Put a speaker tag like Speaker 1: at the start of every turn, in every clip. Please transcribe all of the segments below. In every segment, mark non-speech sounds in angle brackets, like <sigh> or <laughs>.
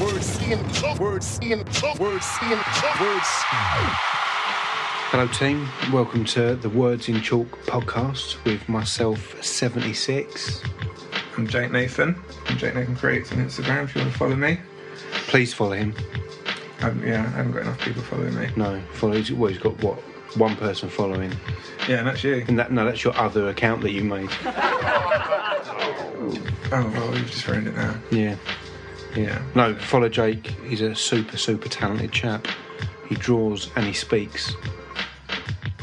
Speaker 1: Words in words in words in words.
Speaker 2: Hello, team. Welcome to the Words in Chalk podcast with myself, SVNTY6.
Speaker 3: I'm Jake Nathan. I'm Jake Nathan Creates on Instagram if you want to follow me.
Speaker 2: Please follow him.
Speaker 3: Um, yeah, I haven't got enough people following me.
Speaker 2: No, follow. He's, well, he's got what? One person following.
Speaker 3: Yeah, and that's you.
Speaker 2: And that, no, that's your other account that you made. <laughs>
Speaker 3: Oh, well, we've just ruined it now.
Speaker 2: Yeah.
Speaker 3: Yeah.
Speaker 2: No, follow Jake. He's a super, super talented chap. He draws and he speaks.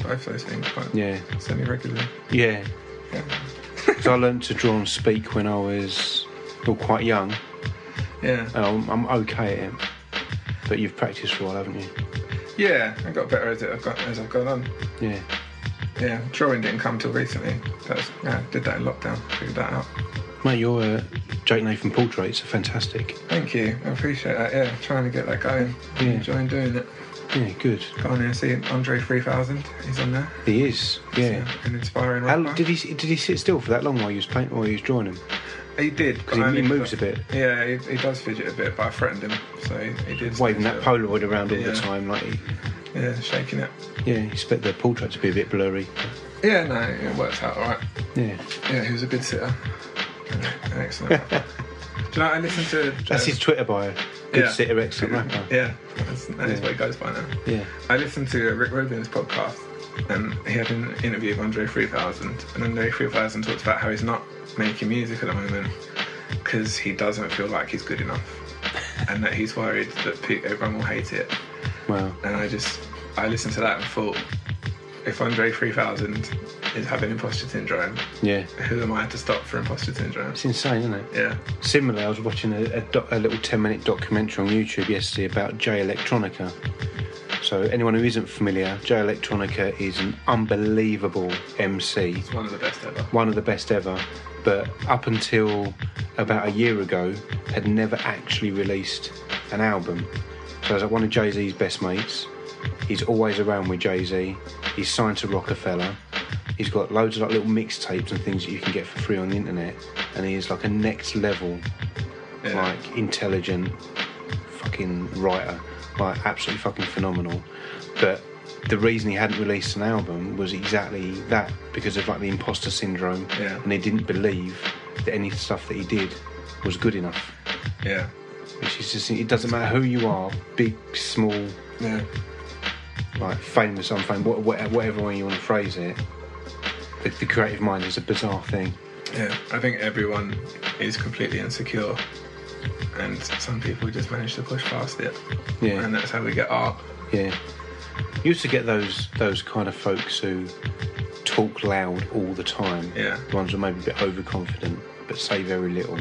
Speaker 3: Both those things quite
Speaker 2: Yeah.
Speaker 3: semi regularly.
Speaker 2: Yeah.
Speaker 3: Yeah.
Speaker 2: So I learned to <laughs> draw and speak when I was well, quite young.
Speaker 3: Yeah.
Speaker 2: And I'm, I'm okay at it. But you've practiced for a while, haven't you?
Speaker 3: Yeah, I got better as it I've got as I've gone on.
Speaker 2: Yeah.
Speaker 3: Yeah, drawing didn't come till recently. That's yeah, did that in lockdown, figured that out.
Speaker 2: Mate, your uh, Jake Nathan portraits are fantastic.
Speaker 3: Thank you, I appreciate that. Yeah, trying to get that going.
Speaker 2: Yeah.
Speaker 3: Enjoying doing it.
Speaker 2: Yeah, good.
Speaker 3: Go on there, see Andre 3000. He's on there.
Speaker 2: He is. Yeah.
Speaker 3: an inspiring.
Speaker 2: How,
Speaker 3: rapper.
Speaker 2: did he did he sit still for that long while he was painting while he was drawing him?
Speaker 3: He did.
Speaker 2: Because he, he moves a bit,
Speaker 3: Yeah, he, he does fidget a bit, but I threatened him, so he, he did.
Speaker 2: waving that. Polaroid around all
Speaker 3: Yeah.
Speaker 2: the time. Like, he,
Speaker 3: Yeah, shaking it.
Speaker 2: yeah, he expect the portrait to be a bit blurry.
Speaker 3: Yeah, no, it works out alright.
Speaker 2: Yeah,
Speaker 3: Yeah, he was a good sitter. Yeah, <laughs> An excellent. Do you know? I listened to.
Speaker 2: that's his Twitter bio. Good
Speaker 3: yeah.
Speaker 2: sitter, excellent rapper.
Speaker 3: Yeah, that's, that is
Speaker 2: Yeah.
Speaker 3: what he goes by now.
Speaker 2: Yeah,
Speaker 3: I listened to uh, Rick Rubin's podcast, and he had an interview with Andre 3000, and Andre 3000 talks about how he's not making music at the moment because he doesn't feel like he's good enough, <laughs> and that he's worried that pe- everyone will hate it.
Speaker 2: Wow.
Speaker 3: And I just, I listened to that and thought, if Andre 3000 is having imposter syndrome,
Speaker 2: yeah,
Speaker 3: who am I to stop for imposter syndrome?
Speaker 2: it's insane, isn't it?
Speaker 3: Yeah,
Speaker 2: Similarly, I was watching a, a, doc, a little 10 minute documentary on YouTube yesterday about Jay Electronica. So, anyone who isn't familiar, Jay Electronica is an unbelievable MC.
Speaker 3: it's one of the best ever.
Speaker 2: one of the best ever, but up until about a year ago, had never actually released an album. So, as like one of Jay Z's best mates, he's always around with Jay Z. He's signed to Roc-A-Fella. He's got loads of like little mixtapes and things that you can get for free on the internet, and he is like a next level,
Speaker 3: Yeah.
Speaker 2: like intelligent, fucking writer, like absolutely fucking phenomenal. But the reason he hadn't released an album was exactly that because of like the imposter syndrome,
Speaker 3: Yeah.
Speaker 2: and he didn't believe that any stuff that he did was good enough.
Speaker 3: Yeah,
Speaker 2: Which is just it doesn't matter who you are, big, small,
Speaker 3: yeah,
Speaker 2: like famous, unfamous, wha- wha- whatever way you want to phrase it. The, the creative mind is a bizarre thing.
Speaker 3: yeah. I think everyone is completely insecure, and some people just manage to push past it.
Speaker 2: Yeah.
Speaker 3: and that's how we get art.
Speaker 2: Yeah. You used to get those those kind of folks who talk loud all the time.
Speaker 3: Yeah.
Speaker 2: The ones who are maybe a bit overconfident but say very little.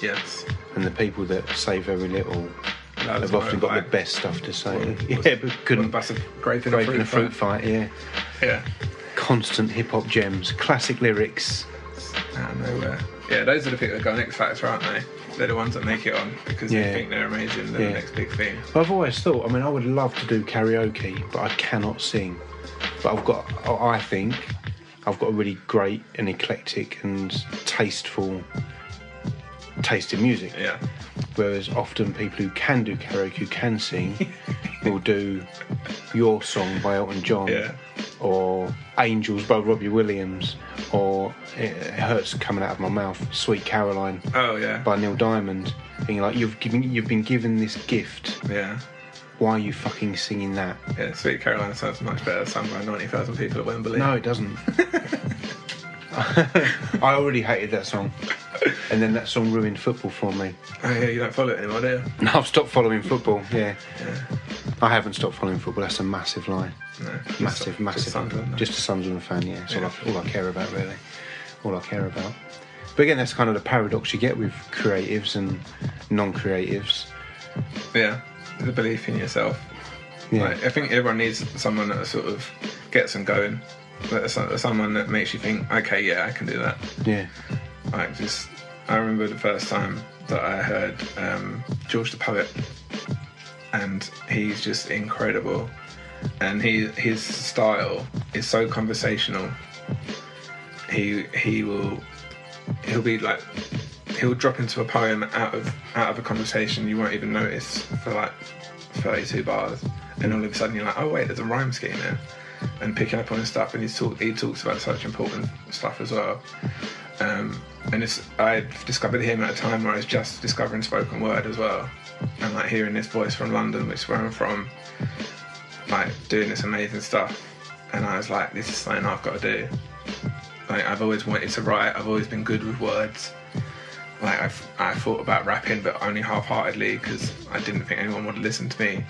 Speaker 3: Yes,
Speaker 2: And the people that say very little have often got the best stuff to say.
Speaker 3: Well, <laughs>
Speaker 2: yeah, but couldn't
Speaker 3: bust a grape in a
Speaker 2: in
Speaker 3: fruit,
Speaker 2: a fruit fight. Yeah.
Speaker 3: Yeah,
Speaker 2: Constant hip hop gems, classic lyrics.
Speaker 3: out of nowhere. Yeah, those are the people that go on X Factor, aren't they? They're the ones that make it on because
Speaker 2: Yeah.
Speaker 3: they think they're amazing. They're
Speaker 2: Yeah.
Speaker 3: the next big thing.
Speaker 2: I've always thought, I mean, I would love to do karaoke, but I cannot sing. But I've got, I think, I've got a really great and eclectic and tasteful taste in music.
Speaker 3: Yeah,
Speaker 2: Whereas often people who can do karaoke, who can sing, will do Your Song by Elton John,
Speaker 3: Yeah.
Speaker 2: or Angels by Robbie Williams, or It Hurts Coming Out of My Mouth, Sweet Caroline
Speaker 3: Oh yeah,
Speaker 2: by Neil Diamond. Being like, you've given, you've been given this gift.
Speaker 3: yeah,
Speaker 2: Why are you fucking singing that?
Speaker 3: yeah. Sweet Caroline sounds much better sung by ninety thousand people at Wembley.
Speaker 2: No, it doesn't. <laughs> <laughs> I already hated that song, <laughs> and then that song ruined football for me.
Speaker 3: Oh yeah, you don't follow it anymore, do you? <laughs>
Speaker 2: No, I've stopped following football. Yeah,
Speaker 3: Yeah.
Speaker 2: I haven't stopped following football. That's a massive lie.
Speaker 3: No, just-
Speaker 2: Massive,
Speaker 3: just
Speaker 2: massive.
Speaker 3: Sunderland.
Speaker 2: Just a Sunderland fan. Yeah, that's
Speaker 3: Yeah.
Speaker 2: all, I, all I care about really. All I care about. But again, that's kind of the paradox you get with creatives and non-creatives.
Speaker 3: yeah, the belief in yourself.
Speaker 2: Yeah,
Speaker 3: Like, I think everyone needs someone that sort of gets them going. Like, Someone that makes you think, okay, yeah, I can do that.
Speaker 2: yeah,
Speaker 3: Like just, I remember the first time that I heard um, George the Poet, and he's just incredible. And he his style is so conversational. He he will he'll be like he'll drop into a poem out of out of a conversation you won't even notice for like 32 bars, and all of a sudden you're like, oh wait, there's a rhyme scheme there, and picking up on his stuff, and he's talk, he talks about such important stuff as well. Um, and I discovered him at a time where I was just discovering spoken word as well, and like hearing this voice from London, which is where I'm from, like doing this amazing stuff, and I was like, this is something I've got to do. Like I've always wanted to write. I've always been good with words. Like I've, I thought about rapping, but only half-heartedly because I didn't think anyone would listen to me.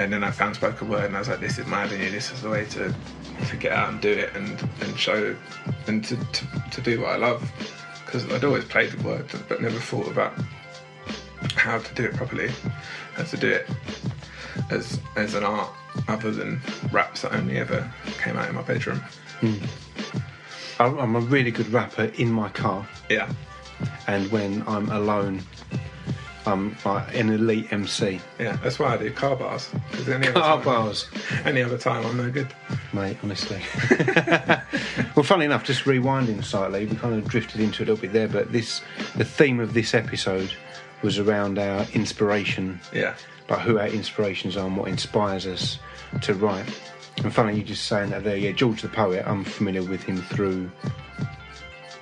Speaker 3: And then I found spoken word, and I was like, "This is my avenue. This is the way to, to get out and do it, and and show, and to to, to do what I love." Because I'd always played the words, but never thought about how to do it properly, how to do it as as an art other than raps that only ever came out in my bedroom. Hmm.
Speaker 2: I'm I'm a really good rapper in my car,
Speaker 3: Yeah.
Speaker 2: and when I'm alone, I'm like an elite MC.
Speaker 3: Yeah, that's why I do car bars. Any other
Speaker 2: Car
Speaker 3: time,
Speaker 2: bars,
Speaker 3: any other time, I'm no good.
Speaker 2: mate. Honestly. <laughs> well, funny enough, just rewinding slightly, we kind of drifted into it a little bit there, but this, the theme of this episode was around our inspiration
Speaker 3: Yeah,
Speaker 2: like who our inspirations are and what inspires us to write. And funny, you just saying that there. Yeah, George the poet. I'm familiar with him through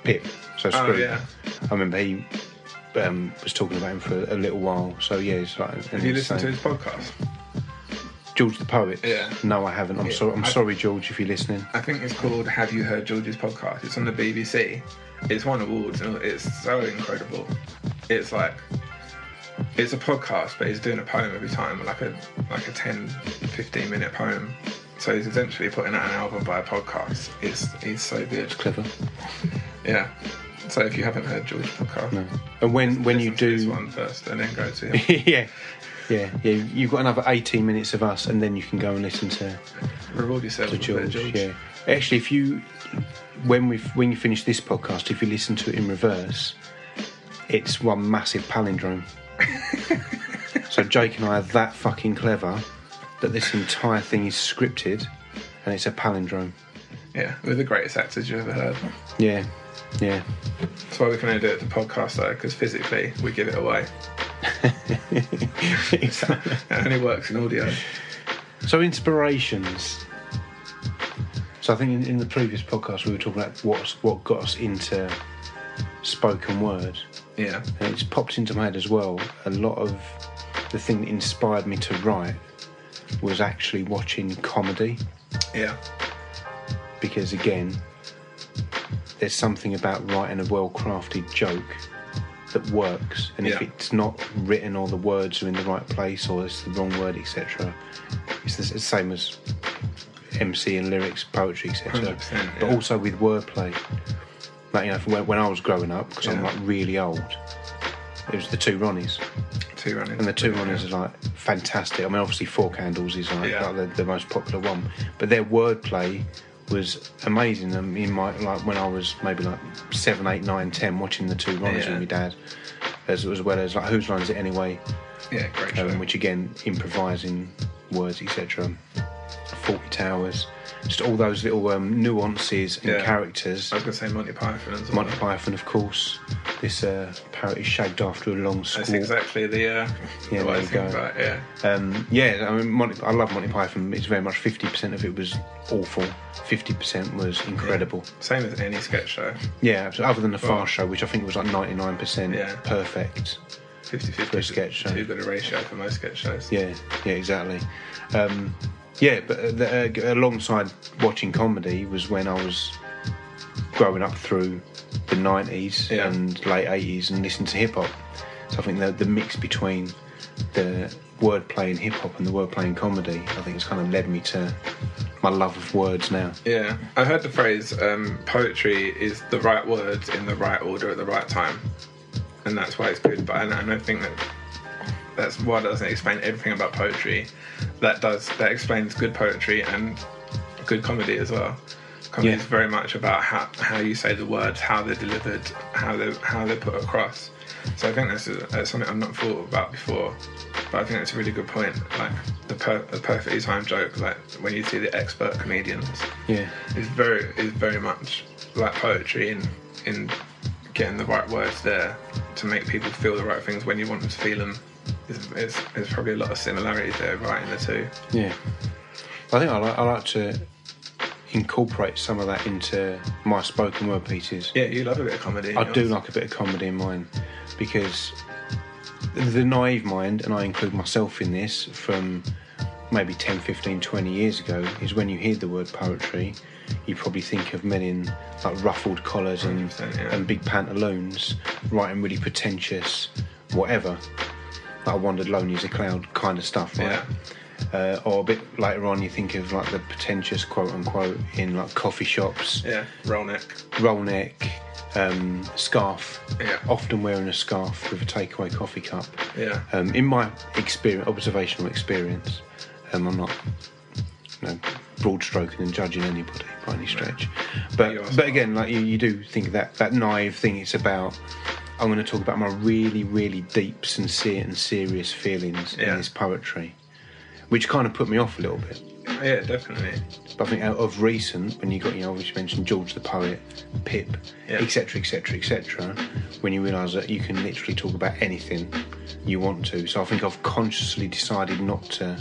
Speaker 2: Pip. So
Speaker 3: Oh, yeah.
Speaker 2: I remember he um, was talking about him for a little while. So yeah, it's like.
Speaker 3: have you listened to his podcast?
Speaker 2: George the poet?
Speaker 3: Yeah.
Speaker 2: No, I haven't. I'm
Speaker 3: Yeah,
Speaker 2: sorry. I'm
Speaker 3: I-
Speaker 2: sorry, George, if you're listening.
Speaker 3: I think it's called Have You Heard George's Podcast? It's on the BBC. It's won awards and it's so incredible. It's like it's a podcast, but he's doing a poem every time, like a like a 10, 15 minute poem. So he's essentially putting out an album by a podcast. It's he's so good.
Speaker 2: It's clever.
Speaker 3: Yeah. So if you haven't heard George's podcast,
Speaker 2: No. And when when you
Speaker 3: to this
Speaker 2: do,
Speaker 3: one first and then go to him. <laughs>
Speaker 2: yeah, yeah, yeah, you've got another 18 minutes of us, and then you can go and listen to
Speaker 3: Reward yourself
Speaker 2: to
Speaker 3: with a bit of
Speaker 2: George. Yeah. Actually, if you when we when you finish this podcast, if you listen to it in reverse, it's one massive palindrome. <laughs> so Jake and I are that fucking clever that this entire thing is scripted, and it's a palindrome.
Speaker 3: Yeah, we're the greatest actors you've ever heard.
Speaker 2: Yeah, yeah.
Speaker 3: That's why we can only do it to the podcast though, because physically we give it away. <laughs> It only works in audio.
Speaker 2: So inspirations. So I think in, in the previous podcast we were talking about what's what got us into spoken word.
Speaker 3: Yeah,
Speaker 2: and it's popped into my head as well. A lot of the thing that inspired me to write was actually watching comedy
Speaker 3: yeah,
Speaker 2: because, again, there's something about writing a well crafted joke that works, and if it's not written or the words are in the right place or it's the wrong word, etc., it's the same as MC and lyrics, poetry, etc.
Speaker 3: 100%,
Speaker 2: But
Speaker 3: yeah.
Speaker 2: also with wordplay. Like, you know, when, when I was growing up, because I'm like really old, it was the two Ronnies.
Speaker 3: two Ronnies.
Speaker 2: And the two Ronnies are like fantastic. I mean, obviously, Four Candles is like,
Speaker 3: Yeah.
Speaker 2: like the, the most popular one, but their wordplay was amazing. In my like when I was maybe like seven, eight, nine, ten, watching the two Ronnies
Speaker 3: Yeah.
Speaker 2: with my dad, as, as well as like whose line is it anyway,
Speaker 3: Yeah, great show.
Speaker 2: um, which again improvising words, etc. Fawlty Towers, just all those little um, nuances and
Speaker 3: Yeah.
Speaker 2: characters.
Speaker 3: I was going to say Monty Python as well.
Speaker 2: Monty Python, of course. This uh, parrot is shagged after a long squall.
Speaker 3: That's exactly the, uh,
Speaker 2: Yeah,
Speaker 3: the
Speaker 2: there
Speaker 3: way I
Speaker 2: you
Speaker 3: think
Speaker 2: go.
Speaker 3: about it, yeah.
Speaker 2: Um, yeah, I mean, Monty, I love Monty Python. It's very much fifty percent of it was awful, fifty percent was incredible.
Speaker 3: Same as any sketch show.
Speaker 2: Yeah, absolutely. other than the Fast Show, which I think was like ninety nine percent
Speaker 3: Yeah.
Speaker 2: perfect.
Speaker 3: 50 50
Speaker 2: For a sketch show.
Speaker 3: Too good a ratio for most sketch shows.
Speaker 2: Yeah, yeah, exactly. Um, yeah, but uh, the, uh, alongside watching comedy was when I was growing up through the nineties
Speaker 3: Yeah.
Speaker 2: and late eighties and listening to hip hop. So I think the the mix between the wordplay in hip hop and the wordplay in comedy, I think has kind of led me to my love of words now.
Speaker 3: Yeah, I heard the phrase um, poetry is the right words in the right order at the right time, and that's why it's good. But I don't think that that's why it doesn't explain everything about poetry. That does that explains good poetry and good comedy as well. Comedy
Speaker 2: Yeah.
Speaker 3: is very much about how, how you say the words, how they're delivered, how they how they're put across. So I think that's, that's something I've not thought about before, but I think that's a really good point. Like the, per, the perfectly timed joke, like when you see the expert comedians,
Speaker 2: Yeah,
Speaker 3: is very is very much like poetry in in getting the right words there to make people feel the right things when you want them to feel them. Is, there's probably a lot of similarities there, right, in the two.
Speaker 2: Yeah. I think I like, I like to incorporate some of that into my spoken word pieces.
Speaker 3: Yeah, you love a bit of comedy.
Speaker 2: I do like a bit of comedy in mine because the naive mind, and I include myself in this, from maybe 10, 15, 20 years ago, is when you hear the word poetry, you probably think of men in like ruffled collars and,
Speaker 3: yeah.
Speaker 2: and big pantaloons writing really pretentious whatever. I wandered lonely as a cloud kind of stuff, right?
Speaker 3: Yeah.
Speaker 2: Uh, or a bit later on, you think of like the pretentious quote unquote in like coffee shops
Speaker 3: Yeah, roll neck.
Speaker 2: roll neck, um, scarf.
Speaker 3: Yeah.
Speaker 2: Often wearing a scarf with a takeaway coffee cup.
Speaker 3: Yeah.
Speaker 2: Um, in my experience, observational experience, um, I'm not, you know, broad stroking and judging anybody by any stretch. But but again, like you, you do think that that naive thing. It's about. I'm going to talk about my really, really deep, sincere, and serious feelings
Speaker 3: Yeah.
Speaker 2: in this poetry, which kind of put me off a little bit.
Speaker 3: Yeah, definitely.
Speaker 2: But I think out of recent, when you got, you know, obviously mentioned George the poet, Pip, etc., etc., etc., when you realise that you can literally talk about anything you want to. So I think I've consciously decided not to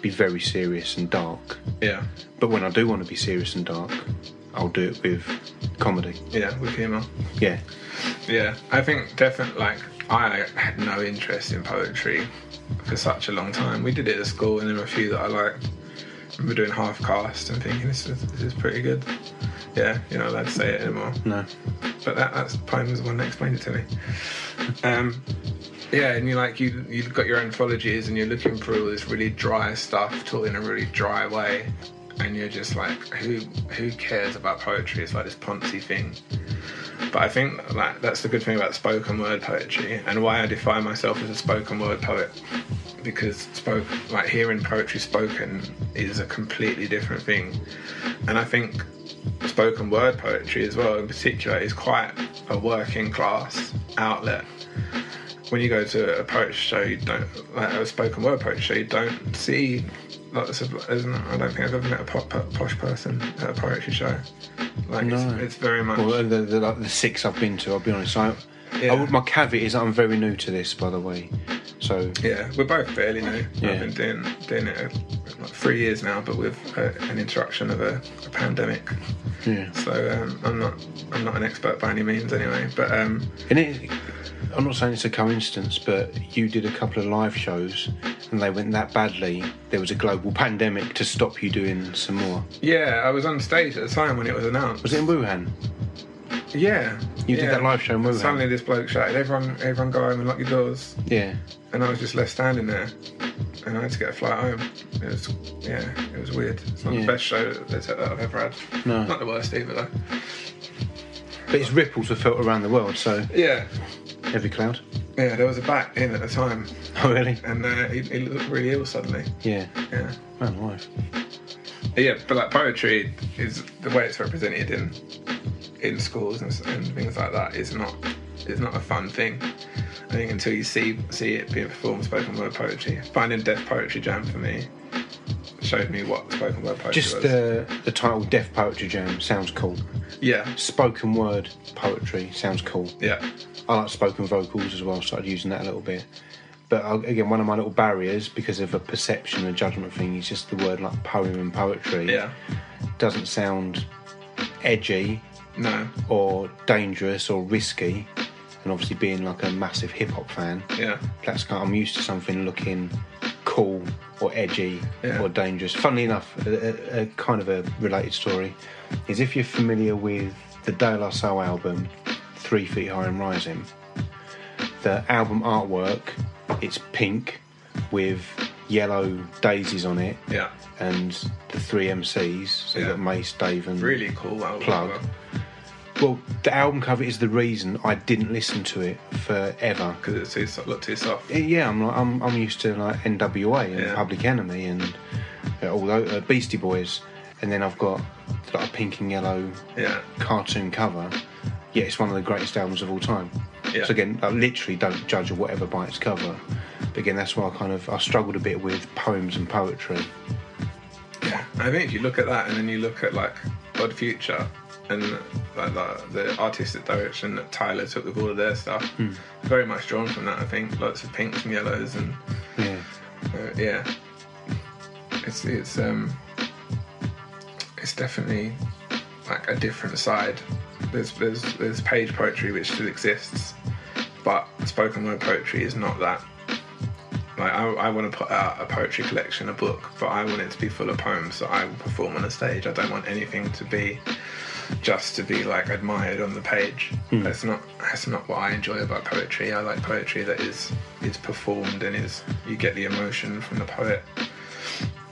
Speaker 2: be very serious and dark.
Speaker 3: Yeah.
Speaker 2: But when I do want to be serious and dark, I'll do it with comedy.
Speaker 3: Yeah, with humour.
Speaker 2: Yeah,
Speaker 3: Yeah, I think definitely. Like, I had no interest in poetry for such a long time. We did it at school, and there were a few that I liked. I remember doing Half-Caste and thinking this is, this is pretty good. Yeah, you're not allowed to say it anymore.
Speaker 2: no,
Speaker 3: But that that's poem was the one that explained it to me. Um, yeah, and you like you you've got your anthologies, and you're looking through all this really dry stuff, taught in a really dry way, and you're just like, who who cares about poetry? It's like this poncy thing. But I think like that's the good thing about spoken word poetry, and why I define myself as a spoken word poet, because spoke like hearing poetry spoken is a completely different thing, and I think spoken word poetry as well in particular is quite a working class outlet when you go to a poetry show you don't like a spoken word poetry show you don't see lots of isn't it? I don't think I've ever met a po- po- posh person at a poetry show like
Speaker 2: No.
Speaker 3: it's, it's very much
Speaker 2: well, the, the, like the six I've been to, I'll be honest. I,
Speaker 3: Yeah.
Speaker 2: I would- my caveat is I'm very new to this, by the way. So
Speaker 3: yeah we're both fairly new
Speaker 2: Yeah.
Speaker 3: I've been doing doing it like three years now but with uh, an interruption of a, a pandemic
Speaker 2: yeah.
Speaker 3: so um, I'm not I'm not an expert by any means anyway but um,
Speaker 2: And it, I'm not saying it's a coincidence, but you did a couple of live shows and they went that badly. There was a global pandemic to stop you doing some more.
Speaker 3: yeah I was on stage at the time when it was announced
Speaker 2: Was it in Wuhan?
Speaker 3: Yeah.
Speaker 2: You did that live show in Wuhan?
Speaker 3: Suddenly this bloke shouted, everyone, everyone go home and lock your doors.
Speaker 2: Yeah.
Speaker 3: And I was just left standing there. And I had to get a flight home. It was, yeah, it was weird. It's not
Speaker 2: Yeah.
Speaker 3: the best show that, that I've ever had.
Speaker 2: No.
Speaker 3: Not the worst either, though.
Speaker 2: But its ripples were felt around the world, so
Speaker 3: Yeah.
Speaker 2: Every cloud.
Speaker 3: Yeah, there was a bat in at the time.
Speaker 2: Oh, really?
Speaker 3: And uh, he, he looked really ill suddenly.
Speaker 2: Yeah.
Speaker 3: Yeah.
Speaker 2: Man alive.
Speaker 3: Yeah, but like poetry is the way it's represented in in schools and, and things like that is not is not a fun thing. I think until you see see it being performed spoken word poetry. Finding Def Poetry Jam for me showed me what spoken word poetry
Speaker 2: Just
Speaker 3: was.
Speaker 2: the the title Def Poetry Jam sounds cool.
Speaker 3: yeah,
Speaker 2: Spoken word poetry sounds cool.
Speaker 3: yeah,
Speaker 2: I like spoken vocals as well, started using that a little bit. But I- again, one of my little barriers, because of a perception and judgment thing, is just the word like poem and poetry.
Speaker 3: yeah.
Speaker 2: Doesn't sound edgy
Speaker 3: No,
Speaker 2: or dangerous or risky. And obviously, being like a massive hip hop fan,
Speaker 3: yeah,
Speaker 2: that's kind I'm used to something looking cool or edgy
Speaker 3: Yeah.
Speaker 2: or dangerous. Funnily enough, a, a, a kind of a related story is if you're familiar with the De La Soul album, Three Feet High and Rising, the album artwork, it's pink with yellow daisies on it
Speaker 3: yeah.
Speaker 2: and the three MCs, so you've got Mace, Dave, and
Speaker 3: Really cool album.
Speaker 2: Plug. Well, the album cover is the reason I didn't listen to it forever.
Speaker 3: because it's too so- looked too soft.
Speaker 2: Yeah, I'm like, I'm, I'm used to like NWA and
Speaker 3: Yeah.
Speaker 2: Public Enemy and uh, all those uh, Beastie Boys, and then I've got like a pink and yellow
Speaker 3: Yeah,
Speaker 2: cartoon cover. Yeah, it's one of the greatest albums of all time.
Speaker 3: Yeah.
Speaker 2: So again, I literally don't judge or whatever by its cover. But again, that's why I kind of I struggled a bit with poems and poetry.
Speaker 3: yeah. I think if you look at that and then you look at like Odd Future and like the, the artistic direction that Tyler took with all of their stuff. Very much drawn from that, I think. Lots of pinks and yellows, and
Speaker 2: Yeah.
Speaker 3: uh, yeah, it's it's um it's definitely like a different side. There's there's there's page poetry which still exists, but spoken word poetry is not that. Like I, I want to put out a poetry collection, a book, but I want it to be full of poems that I will perform on a stage. I don't want anything to be just to be like admired on the page. Hmm. That's not that's not what I enjoy about poetry. I like poetry that is is performed and is you get the emotion from the poet.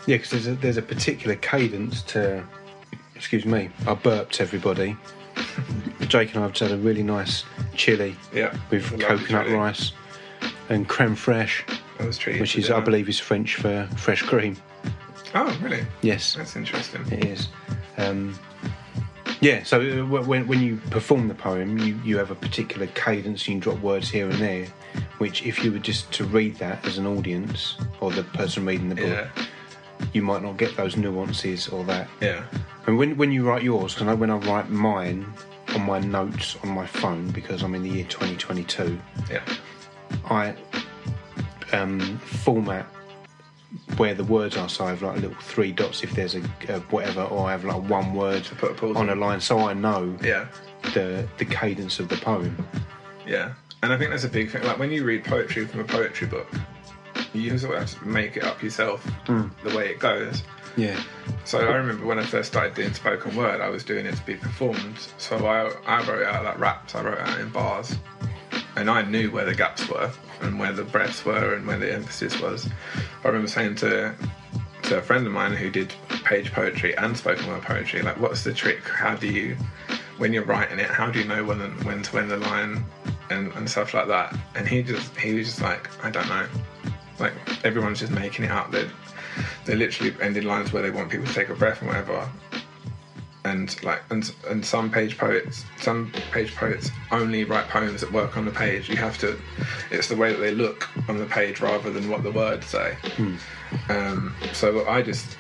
Speaker 2: Yeah, because there's a, there's a particular cadence to. Excuse me, I burped everybody. Jake and I have had a really nice chili
Speaker 3: Yeah,
Speaker 2: with coconut
Speaker 3: chili.
Speaker 2: rice and creme fraiche,
Speaker 3: I was treated
Speaker 2: which
Speaker 3: to
Speaker 2: is, I
Speaker 3: dinner.
Speaker 2: believe, is French for fresh cream.
Speaker 3: Oh, really?
Speaker 2: Yes,
Speaker 3: That's interesting.
Speaker 2: it is. Um, yeah, so uh, wh- when, when you perform the poem, you, you have a particular cadence, you can drop words here and there, which if you were just to read that as an audience, or the person reading the book,
Speaker 3: Yeah,
Speaker 2: you might not get those nuances or that.
Speaker 3: yeah,
Speaker 2: And when, when you write yours, because I know when I write mine on my notes on my phone, because I'm in the year 2022,
Speaker 3: yeah,
Speaker 2: I um, format where the words are. So I have like little three dots if there's a, a whatever, or I have like one word
Speaker 3: put a pause
Speaker 2: on a line, so I know
Speaker 3: yeah,
Speaker 2: the the cadence of the poem.
Speaker 3: yeah. And I think that's a big thing. Like when you read poetry from a poetry book, you sort of have to make it up yourself the way it goes.
Speaker 2: Yeah,
Speaker 3: So I remember when I first started doing spoken word, I was doing it to be performed. So I, I wrote out like raps, I wrote out in bars. And I knew where the gaps were and where the breaths were and where the emphasis was. I remember saying to to a friend of mine who did page poetry and spoken word poetry, like what's the trick? How do you when you're writing it, how do you know when when to end the line and, and stuff like that? And he just he was just like, I don't know. Like everyone's just making it up. They they literally ended lines where they want people to take a breath and whatever. And like and and some page poets, some page poets only write poems that work on the page. You have to. It's the way that they look on the page rather than what the words say. Um, so I just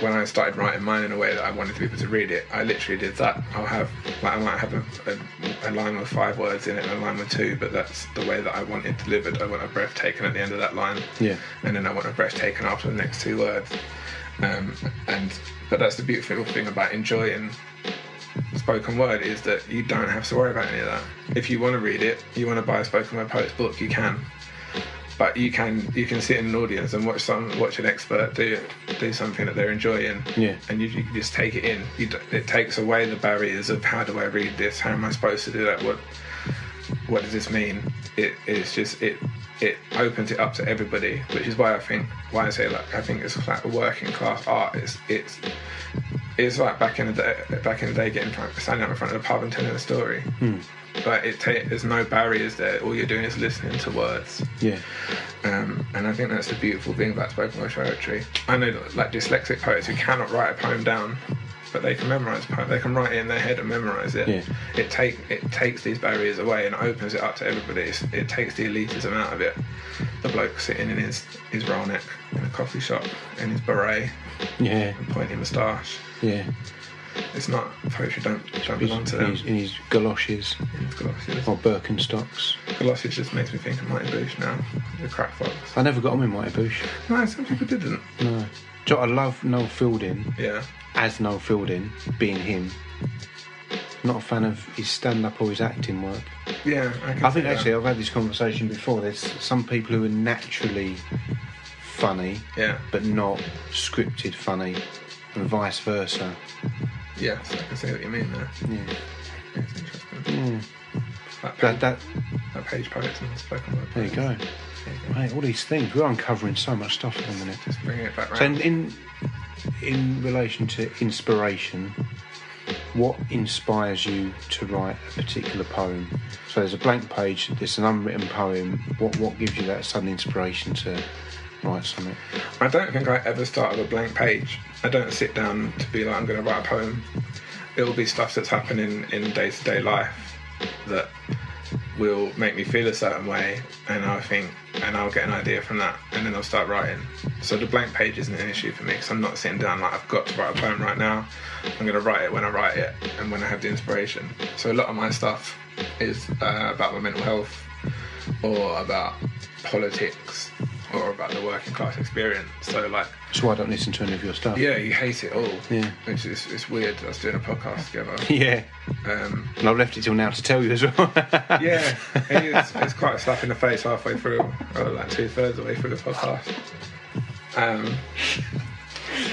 Speaker 3: when I started writing mine in a way that I wanted people to read it, I literally did that. I'll have like I might have a, a, a line with five words in it and a line with two, but that's the way that I want it delivered. I want a breath taken at the end of that line,
Speaker 2: Yeah.
Speaker 3: and then I want a breath taken after the next two words. Um, and but that's the beautiful thing about enjoying spoken word is that you don't have to worry about any of that. If you want to read it, you want to buy a spoken word poet's book, you can. But you can you can sit in an audience and watch some watch an expert do do something that they're enjoying.
Speaker 2: Yeah.
Speaker 3: And you, you can just take it in. You, d- it takes away the barriers of how do I read this? How am I supposed to do that? What what does this mean? It is just it it opens it up to everybody, which is why I think why I say like I think it's like a working class art. It's it's it's like back in the day, back in the day, getting standing up in front of the pub and telling a story. But it ta- there's no barriers there. All you're doing is listening to words.
Speaker 2: yeah,
Speaker 3: Um, and I think that's the beautiful thing about spoken word poetry. I know that, like dyslexic poets who cannot write a poem down, but they can memorize a poem. They can write it in their head and memorize it.
Speaker 2: Yeah.
Speaker 3: It take it takes these barriers away and opens it up to everybody. It's, it takes the elitism out of it. The bloke sitting in his his roll neck in a coffee shop in his beret
Speaker 2: yeah,
Speaker 3: and pointy moustache.
Speaker 2: Yeah.
Speaker 3: It's not poetry. Don't don't belong to
Speaker 2: in,
Speaker 3: them.
Speaker 2: his, in his galoshes
Speaker 3: It's Colossus.
Speaker 2: or Birkenstocks.
Speaker 3: Galoshes just makes me think of Mighty Boosh now. The crack fox.
Speaker 2: I never got on with Mighty Boosh.
Speaker 3: No, some people didn't.
Speaker 2: No. Do you know, I love Noel Fielding
Speaker 3: Yeah.
Speaker 2: as Noel Fielding, being him. Not a fan of his stand up or his acting work.
Speaker 3: Yeah, I can
Speaker 2: I think
Speaker 3: see that.
Speaker 2: actually I've had this conversation before. There's some people who are naturally funny,
Speaker 3: Yeah.
Speaker 2: but not scripted funny, and vice versa.
Speaker 3: Yes, I can see what you mean there.
Speaker 2: Yeah.
Speaker 3: It's interesting.
Speaker 2: Mm.
Speaker 3: That,
Speaker 2: That,
Speaker 3: page,
Speaker 2: that,
Speaker 3: that page poets and spoken word.
Speaker 2: there you go.
Speaker 3: poets. There you go.
Speaker 2: Mate, all these things we're uncovering so much stuff at the minute.
Speaker 3: Just bringing it back round.
Speaker 2: So in, in in relation to inspiration, what inspires you to write a particular poem? So there's a blank page, there's an unwritten poem. What what gives you that sudden inspiration to write something?
Speaker 3: I don't think I ever start with a blank page. I don't sit down to be like, I'm going to write a poem. It will be stuff that's happening in day to day life that will make me feel a certain way, and I'll think, and I'll get an idea from that, and then I'll start writing. So the blank page isn't an issue for me because I'm not sitting down like I've got to write a poem right now. I'm going to write it when I write it and when I have the inspiration. So a lot of my stuff is uh, about my mental health, or about politics, or about the working class experience. So like
Speaker 2: That's why I don't listen to any of your stuff.
Speaker 3: yeah, you hate it all.
Speaker 2: Yeah.
Speaker 3: It's, it's, it's weird us doing a podcast together. <laughs>
Speaker 2: Yeah.
Speaker 3: Um,
Speaker 2: And I've left it till now to tell you as well. <laughs>
Speaker 3: yeah, <laughs> it is, it's quite a slap in the face halfway through, or like two thirds of the way through the podcast. Um,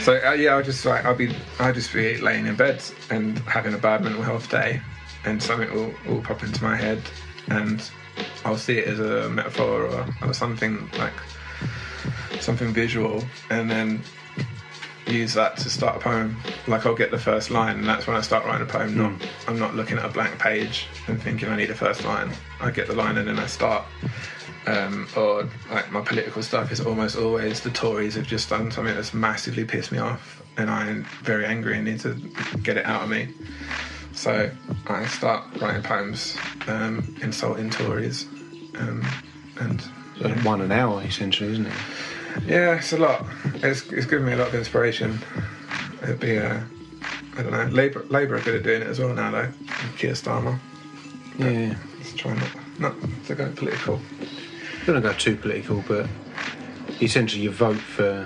Speaker 3: so uh, yeah, I'll just like I'll be I'll just be laying in bed and having a bad mental health day, and something will, will pop into my head, and I'll see it as a metaphor or, or something like something visual, and then use that to start a poem. Like I'll get the first line, and that's when I start writing a poem. Not I'm not looking at a blank page and thinking I need a first line. I get the line and then I start. Um, or like my political stuff is almost always the Tories have just done something that's massively pissed me off, and I'm very angry and need to get it out of me. So I start writing poems um, insulting Tories, um, and
Speaker 2: One an hour, essentially, isn't it?
Speaker 3: Yeah, it's a lot. It's, it's given me a lot of inspiration. It'd be a, I don't know, Labour, Labour are good at doing it as well now though. Keir Starmer.
Speaker 2: Yeah.
Speaker 3: Let's try not, not to go political.
Speaker 2: don't want go too political, but essentially you vote for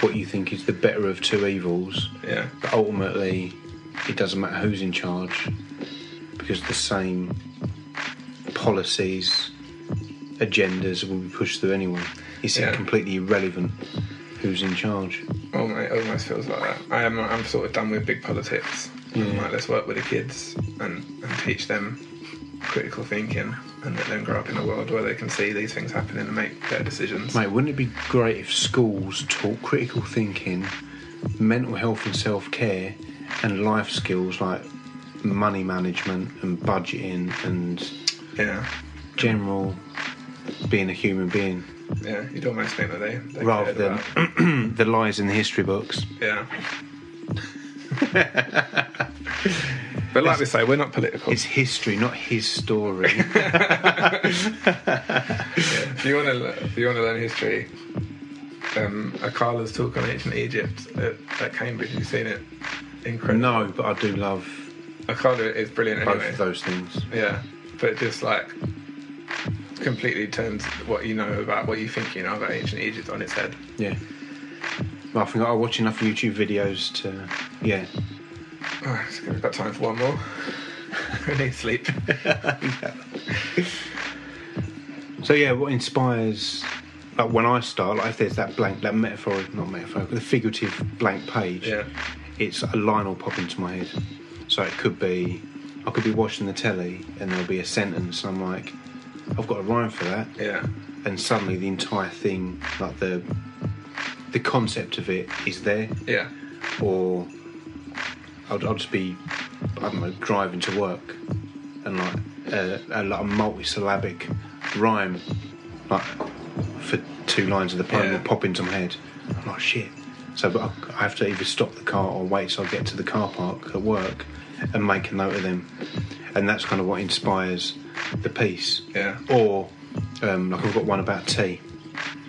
Speaker 2: what you think is the better of two evils.
Speaker 3: Yeah,
Speaker 2: But ultimately, it doesn't matter who's in charge because the same policies, agendas will be pushed through anyway. It's
Speaker 3: Yeah.
Speaker 2: completely irrelevant who's in charge.
Speaker 3: oh, mate, it almost feels like that. I am, I'm sort of done with big politics. I'm like, let's work with the kids and, and teach them critical thinking and let them grow up in a world where they can see these things happening and make their decisions.
Speaker 2: Mate, wouldn't it be great if schools taught critical thinking, mental health and self care, and life skills like money management and budgeting and
Speaker 3: Yeah,
Speaker 2: general being a human being
Speaker 3: yeah. You'd almost think that they, they
Speaker 2: rather than <clears throat> the lies in the history books.
Speaker 3: Yeah. <laughs> but like we say, we're not political.
Speaker 2: It's history, not his story. <laughs>
Speaker 3: If you want to, if you want to learn history, um, Akala's talk on ancient Egypt at, at Cambridge. Have you seen it? Incredible.
Speaker 2: no, but I do love
Speaker 3: Akala is brilliant
Speaker 2: both
Speaker 3: anyway.
Speaker 2: of those things.
Speaker 3: Yeah, but just like completely turns what you know about what you think you know about ancient Egypt on its head.
Speaker 2: Yeah. I think I watch enough YouTube videos to, yeah.
Speaker 3: Oh, we've got time for one more. <laughs> we need sleep. <laughs>
Speaker 2: So yeah, what inspires? Like when I start, like if there's that blank, that metaphor, not metaphor, the figurative blank page,
Speaker 3: Yeah.
Speaker 2: it's a line will pop into my head. So it could be, I could be watching the telly and there'll be a sentence, and I'm like, I've got a rhyme for that,
Speaker 3: Yeah,
Speaker 2: and suddenly the entire thing, like the the concept of it, is there.
Speaker 3: yeah,
Speaker 2: Or I'll, I'll just be, I don't know, driving to work, and like a, a, like a multi-syllabic rhyme, like for two lines of the poem
Speaker 3: Yeah.
Speaker 2: will pop into my head. I'm like shit. So, but I, I have to either stop the car or wait till I get to the car park at work and make a note of them, and that's kind of what inspires the piece.
Speaker 3: yeah.
Speaker 2: Or um, like I've got one about tea.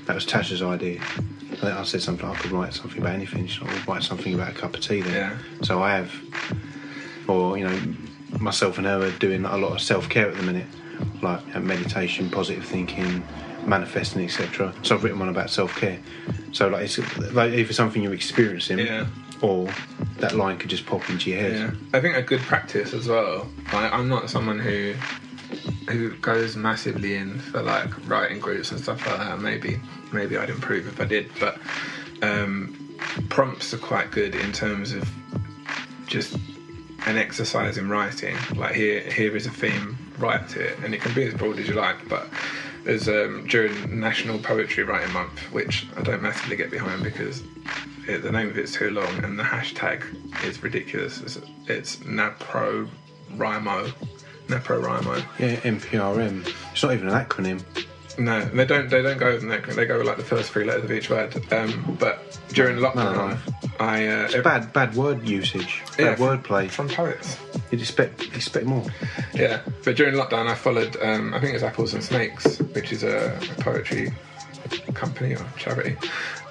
Speaker 2: That was Tasha's idea. I think I said something. I could write something about anything. Like, "Well, write something about a cup of tea then.
Speaker 3: Yeah.
Speaker 2: So I have, or you know, myself and her are doing a lot of self care at the minute, like meditation, positive thinking, manifesting, etc. So I've written one about self care. So like it's like either something you're experiencing,
Speaker 3: Yeah.
Speaker 2: or that line could just pop into your head.
Speaker 3: Yeah, I think a good practice as well. Like, I'm not someone who who goes massively in for like writing groups and stuff like that. Maybe maybe I'd improve if I did, but um, prompts are quite good in terms of just an exercise in writing. Like here here is a theme, write to it, and it can be as broad as you like, but. There's um, during National Poetry Writing Month, which I don't massively get behind because it, the name of it's too long and the hashtag is ridiculous. It's, it's NaPoWriMo. NaPoWriMo.
Speaker 2: Yeah, NPRM. It's not even an acronym.
Speaker 3: No, they don't. They don't go with an acronym. They go with like the first three letters of each word. Um, but during lockdown,
Speaker 2: No, no,
Speaker 3: I uh, ev-
Speaker 2: Bad, bad word usage, bad
Speaker 3: from-
Speaker 2: wordplay.
Speaker 3: from poets.
Speaker 2: You'd expect expect more.
Speaker 3: Yeah, but during lockdown, I followed. Um, I think it's Apples and Snakes, which is a, a poetry company or charity.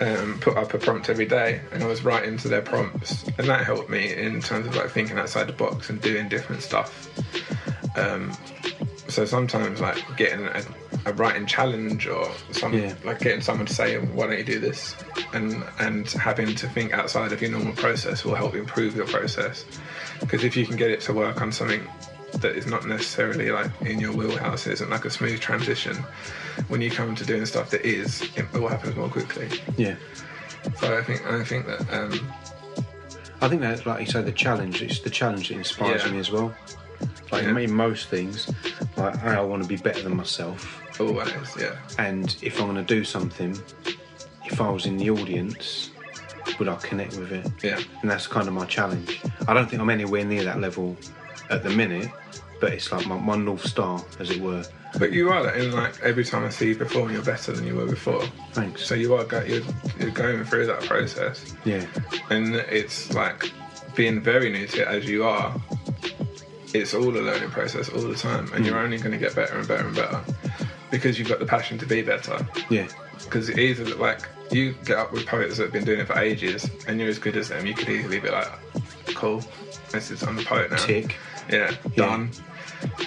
Speaker 3: Um, put up a prompt every day, and I was writing to their prompts, and that helped me in terms of like thinking outside the box and doing different stuff. Um, so sometimes like getting a, a writing challenge or some
Speaker 2: Yeah.
Speaker 3: like getting someone to say why don't you do this and and having to think outside of your normal process will help improve your process because if you can get it to work on something that is not necessarily like in your wheelhouse it isn't like a smooth transition when you come to doing stuff that is it all happens more quickly
Speaker 2: Yeah.
Speaker 3: so i think i think that um
Speaker 2: I think that, like you say, the challenge, it's the challenge that inspires
Speaker 3: Yeah.
Speaker 2: me as well. Like in most things, like I want to be better than myself.
Speaker 3: Oh, always yeah
Speaker 2: And if I'm going to do something, if I was in the audience, would I connect with it?
Speaker 3: yeah
Speaker 2: And that's kind of my challenge. I don't think I'm anywhere near that level at the minute, but it's like my, my North Star, as it were.
Speaker 3: but you are and like every time i see you perform you're better than you were before
Speaker 2: Thanks.
Speaker 3: so you are go- you're, you're going through that process
Speaker 2: yeah.
Speaker 3: and it's like being very new to it as you are it's all a learning process all the time and you're mm. only going to get better and better and better because you've got the passion to be better
Speaker 2: Yeah.
Speaker 3: because either like you get up with poets that have been doing it for ages and you're as good as them you could easily be like cool this is i'm a poet now
Speaker 2: Tick.
Speaker 3: yeah done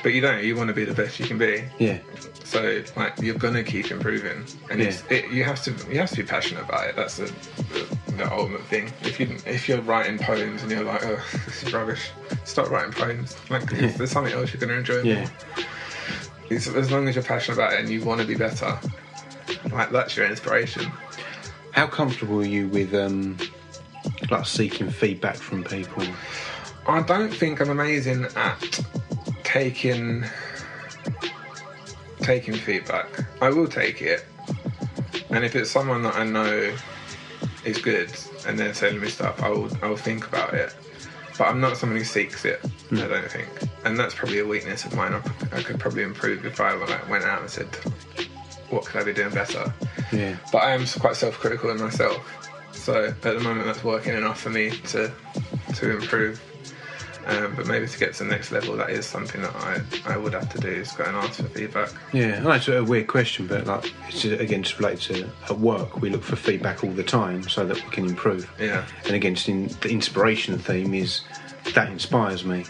Speaker 3: but you don't you want to be the best you can be
Speaker 2: Yeah.
Speaker 3: so like you're gonna keep improving, and it's, it, you have to you have to be passionate about it. That's the, the, the ultimate thing. If you if you're writing poems and you're like, oh, <laughs> this is rubbish, stop writing poems. Like there's something else you're gonna enjoy.
Speaker 2: Yeah.
Speaker 3: More. It's, as long as you're passionate about it and you want to be better, like that's your inspiration.
Speaker 2: How comfortable are you with um, like seeking feedback from people?
Speaker 3: I don't think I'm amazing at taking taking feedback. I will take it, and if it's someone that I know is good and they're telling me stuff, I will I will think about it. But I'm not someone who seeks it. Hmm. I don't think, and that's probably a weakness of mine. I, I could probably improve if I like, went out and said, "What could I be doing better?"
Speaker 2: Yeah.
Speaker 3: But I am quite self-critical in myself. So at the moment, that's working enough for me to to improve. Um, but maybe to get to the next level, that is something that I, I would have to do is go and ask for feedback.
Speaker 2: Yeah, I know a weird question, but like it's just, again just related to at work. We look for feedback all the time so that we can improve.
Speaker 3: Yeah.
Speaker 2: And again, just in, the inspiration theme is that inspires me.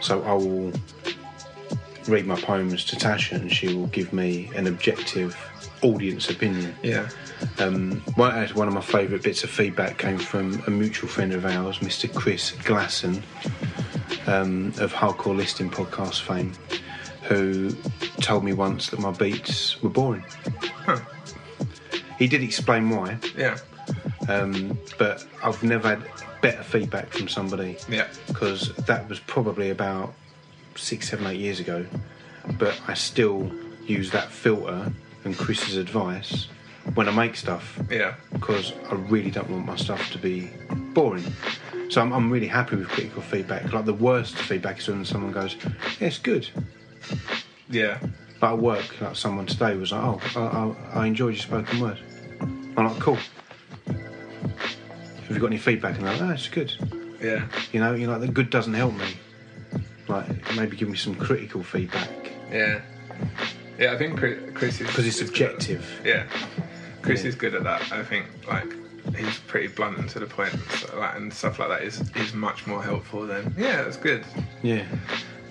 Speaker 2: So I will read my poems to Tasha, and she will give me an objective audience opinion.
Speaker 3: Yeah.
Speaker 2: Um, one, one of my favourite bits of feedback came from a mutual friend of ours, Mr. Chris Glasson, um, of Hardcore Listing podcast fame, who told me once that my beats were boring.
Speaker 3: Huh.
Speaker 2: He did explain why,
Speaker 3: Yeah.
Speaker 2: um, but I've never had better feedback from somebody
Speaker 3: Yeah.
Speaker 2: because that was probably about six, seven, eight years ago. But I still use that filter and Chris's advice when I make stuff
Speaker 3: Yeah.
Speaker 2: because I really don't want my stuff to be boring. So I'm, I'm really happy with critical feedback. Like the worst feedback is when someone goes, "Yeah, it's good."
Speaker 3: Yeah.
Speaker 2: Like at work, like someone today was like, "Oh, I, I, I enjoyed your spoken word." I'm like, "Cool." Have you got any feedback? And they're like, "Oh, it's good."
Speaker 3: Yeah.
Speaker 2: You know, you know, the good doesn't help me. Like maybe give me some critical feedback
Speaker 3: Yeah. Yeah. I think Chris, is
Speaker 2: because it's subjective.
Speaker 3: Yeah. Chris
Speaker 2: Yeah.
Speaker 3: is good at that. I think like he's pretty blunt and to the point, like, and stuff like that is is much more helpful than yeah, that's good.
Speaker 2: Yeah,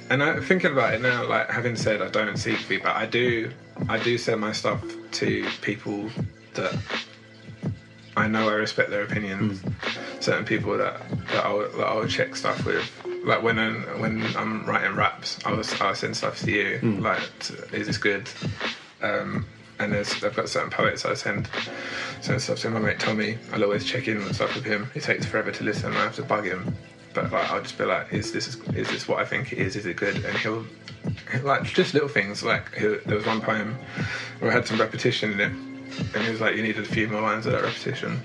Speaker 3: And I, thinking about it now, like having said I don't seek feedback, I do, I do send my stuff to people that I know I respect their opinions. Certain people that that I'll, that I'll check stuff with. Like when I'm when I'm writing raps, I'll, I'll send stuff to you. Like, t- is this good? Um, and there's I've got certain poets I send send stuff to. My mate Tommy, I'll always check in and stuff with him. It takes forever to listen. I have to bug him, but like I'll just be like, is this is this what I think it is? Is it good? And he'll like just little things. Like he'll, there was one poem where I had some repetition in it, and he was like, you needed a few more lines of that repetition.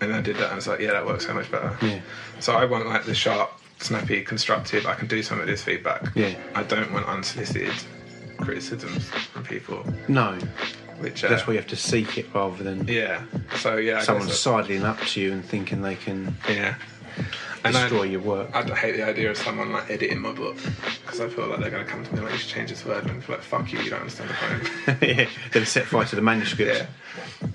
Speaker 3: And I did that, and I was like, yeah, that works so much better.
Speaker 2: Yeah.
Speaker 3: So I want like the sharp, snappy, constructive. I can do some of this feedback.
Speaker 2: Yeah.
Speaker 3: I don't want unsolicited criticisms from people.
Speaker 2: no,
Speaker 3: which uh,
Speaker 2: That's why you have to seek it rather than
Speaker 3: yeah. So yeah, I
Speaker 2: someone sidling up to you and thinking they can
Speaker 3: yeah. And I-
Speaker 2: destroy your work.
Speaker 3: I hate the idea of someone like editing my book because I feel like they're going to come to me like, you should change this word, and be like, fuck you, you don't understand the point. <laughs>
Speaker 2: yeah, then set fire to the manuscript.
Speaker 3: yeah.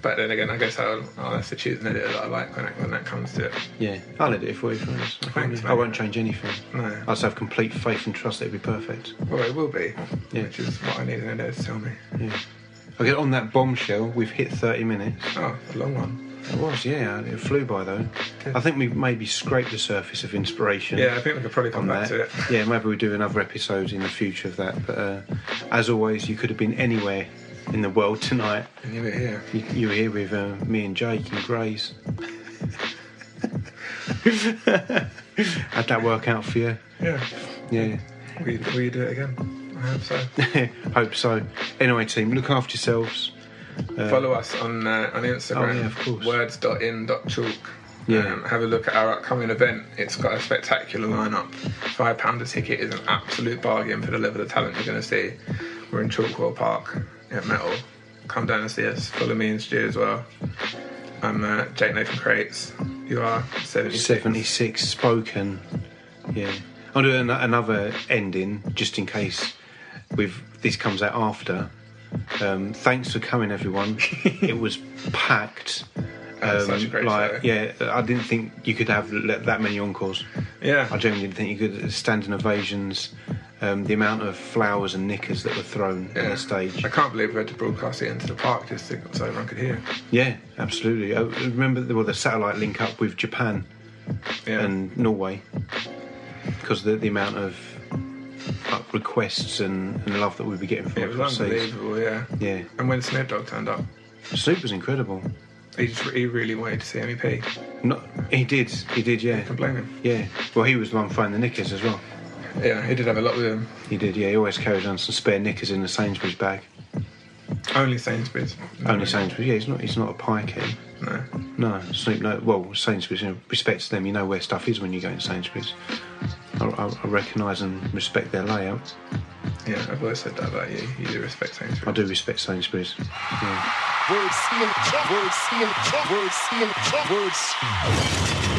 Speaker 3: But then again, I guess I'll, I'll have to choose an editor that I like when, I, when that comes to it.
Speaker 2: Yeah, I'll edit it for you. First.
Speaker 3: Thanks,
Speaker 2: I won't change anything.
Speaker 3: No.
Speaker 2: I just have complete faith and trust that it'll be perfect.
Speaker 3: Well, it will be,
Speaker 2: Yeah.
Speaker 3: which is what I need an editor to tell me.
Speaker 2: Yeah. Okay, on that bombshell, we've hit 30 minutes.
Speaker 3: Oh, a long one.
Speaker 2: It was, yeah. It flew by though. I think we maybe scraped the surface of inspiration.
Speaker 3: Yeah, I think we could probably come back
Speaker 2: that.
Speaker 3: to it.
Speaker 2: Yeah, maybe we'll do another episode in the future of that. But uh, as always, you could have been anywhere in the world tonight.
Speaker 3: And you were here.
Speaker 2: You, you were here with uh, me and Jake and Grace. <laughs> <laughs> How'd that work out for you?
Speaker 3: Yeah.
Speaker 2: Yeah.
Speaker 3: Will you, will you do it again? Hope so. <laughs>
Speaker 2: Hope so. Anyway, team, look after yourselves.
Speaker 3: Follow us on uh, on Instagram.
Speaker 2: Oh, yeah, of course.
Speaker 3: Words.in.chalk.
Speaker 2: Yeah.
Speaker 3: Um, have a look at our upcoming event. It's got a spectacular lineup. Five pound a ticket is an absolute bargain for the level of talent you're going to see. We're in Chalkwell Park at Metal. Come down and see us. Follow me and Stu as well. I'm uh, Jake Nathan Crates. You are SVNTY6.
Speaker 2: SVNTY6 spoken. Yeah. I'll do an- another ending just in case with this comes out after. Um, thanks for coming, everyone. <laughs> it was packed. Um,
Speaker 3: a
Speaker 2: like,
Speaker 3: show.
Speaker 2: yeah, I didn't think you could have that many encores.
Speaker 3: Yeah.
Speaker 2: I genuinely didn't think you could standing ovations. Um, the amount of flowers and knickers that were thrown on the stage.
Speaker 3: I can't believe we had to broadcast it into the park just so everyone could hear.
Speaker 2: Yeah, absolutely. I remember the, well, the satellite link up with Japan
Speaker 3: Yeah.
Speaker 2: and Norway because the, the amount of requests and, and love that we'd be getting from
Speaker 3: it was unbelievable, yeah.
Speaker 2: Yeah,
Speaker 3: And when Snoop Dogg turned up,
Speaker 2: Snoop was incredible.
Speaker 3: he just he really wanted to see MEP.
Speaker 2: Not, he did, he did, yeah,
Speaker 3: Can blame him.
Speaker 2: yeah. Well, he was the one finding the knickers as well.
Speaker 3: Yeah, he did have a lot with him.
Speaker 2: He did, yeah. He always carried on some spare knickers in the Sainsbury's bag.
Speaker 3: Only Sainsbury's.
Speaker 2: Only Sainsbury's, yeah. He's not, he's not a pikey.
Speaker 3: No.
Speaker 2: No, Snoop. No, well, Sainsbury's. You know, respect to them. You know where stuff is when you go in Sainsbury's. I, I, I recognise and respect their layout.
Speaker 3: Yeah, I've always said that about you. You do respect
Speaker 2: I do respect Sainsbury's. Yeah.
Speaker 1: Words, see 'em, words, words, words.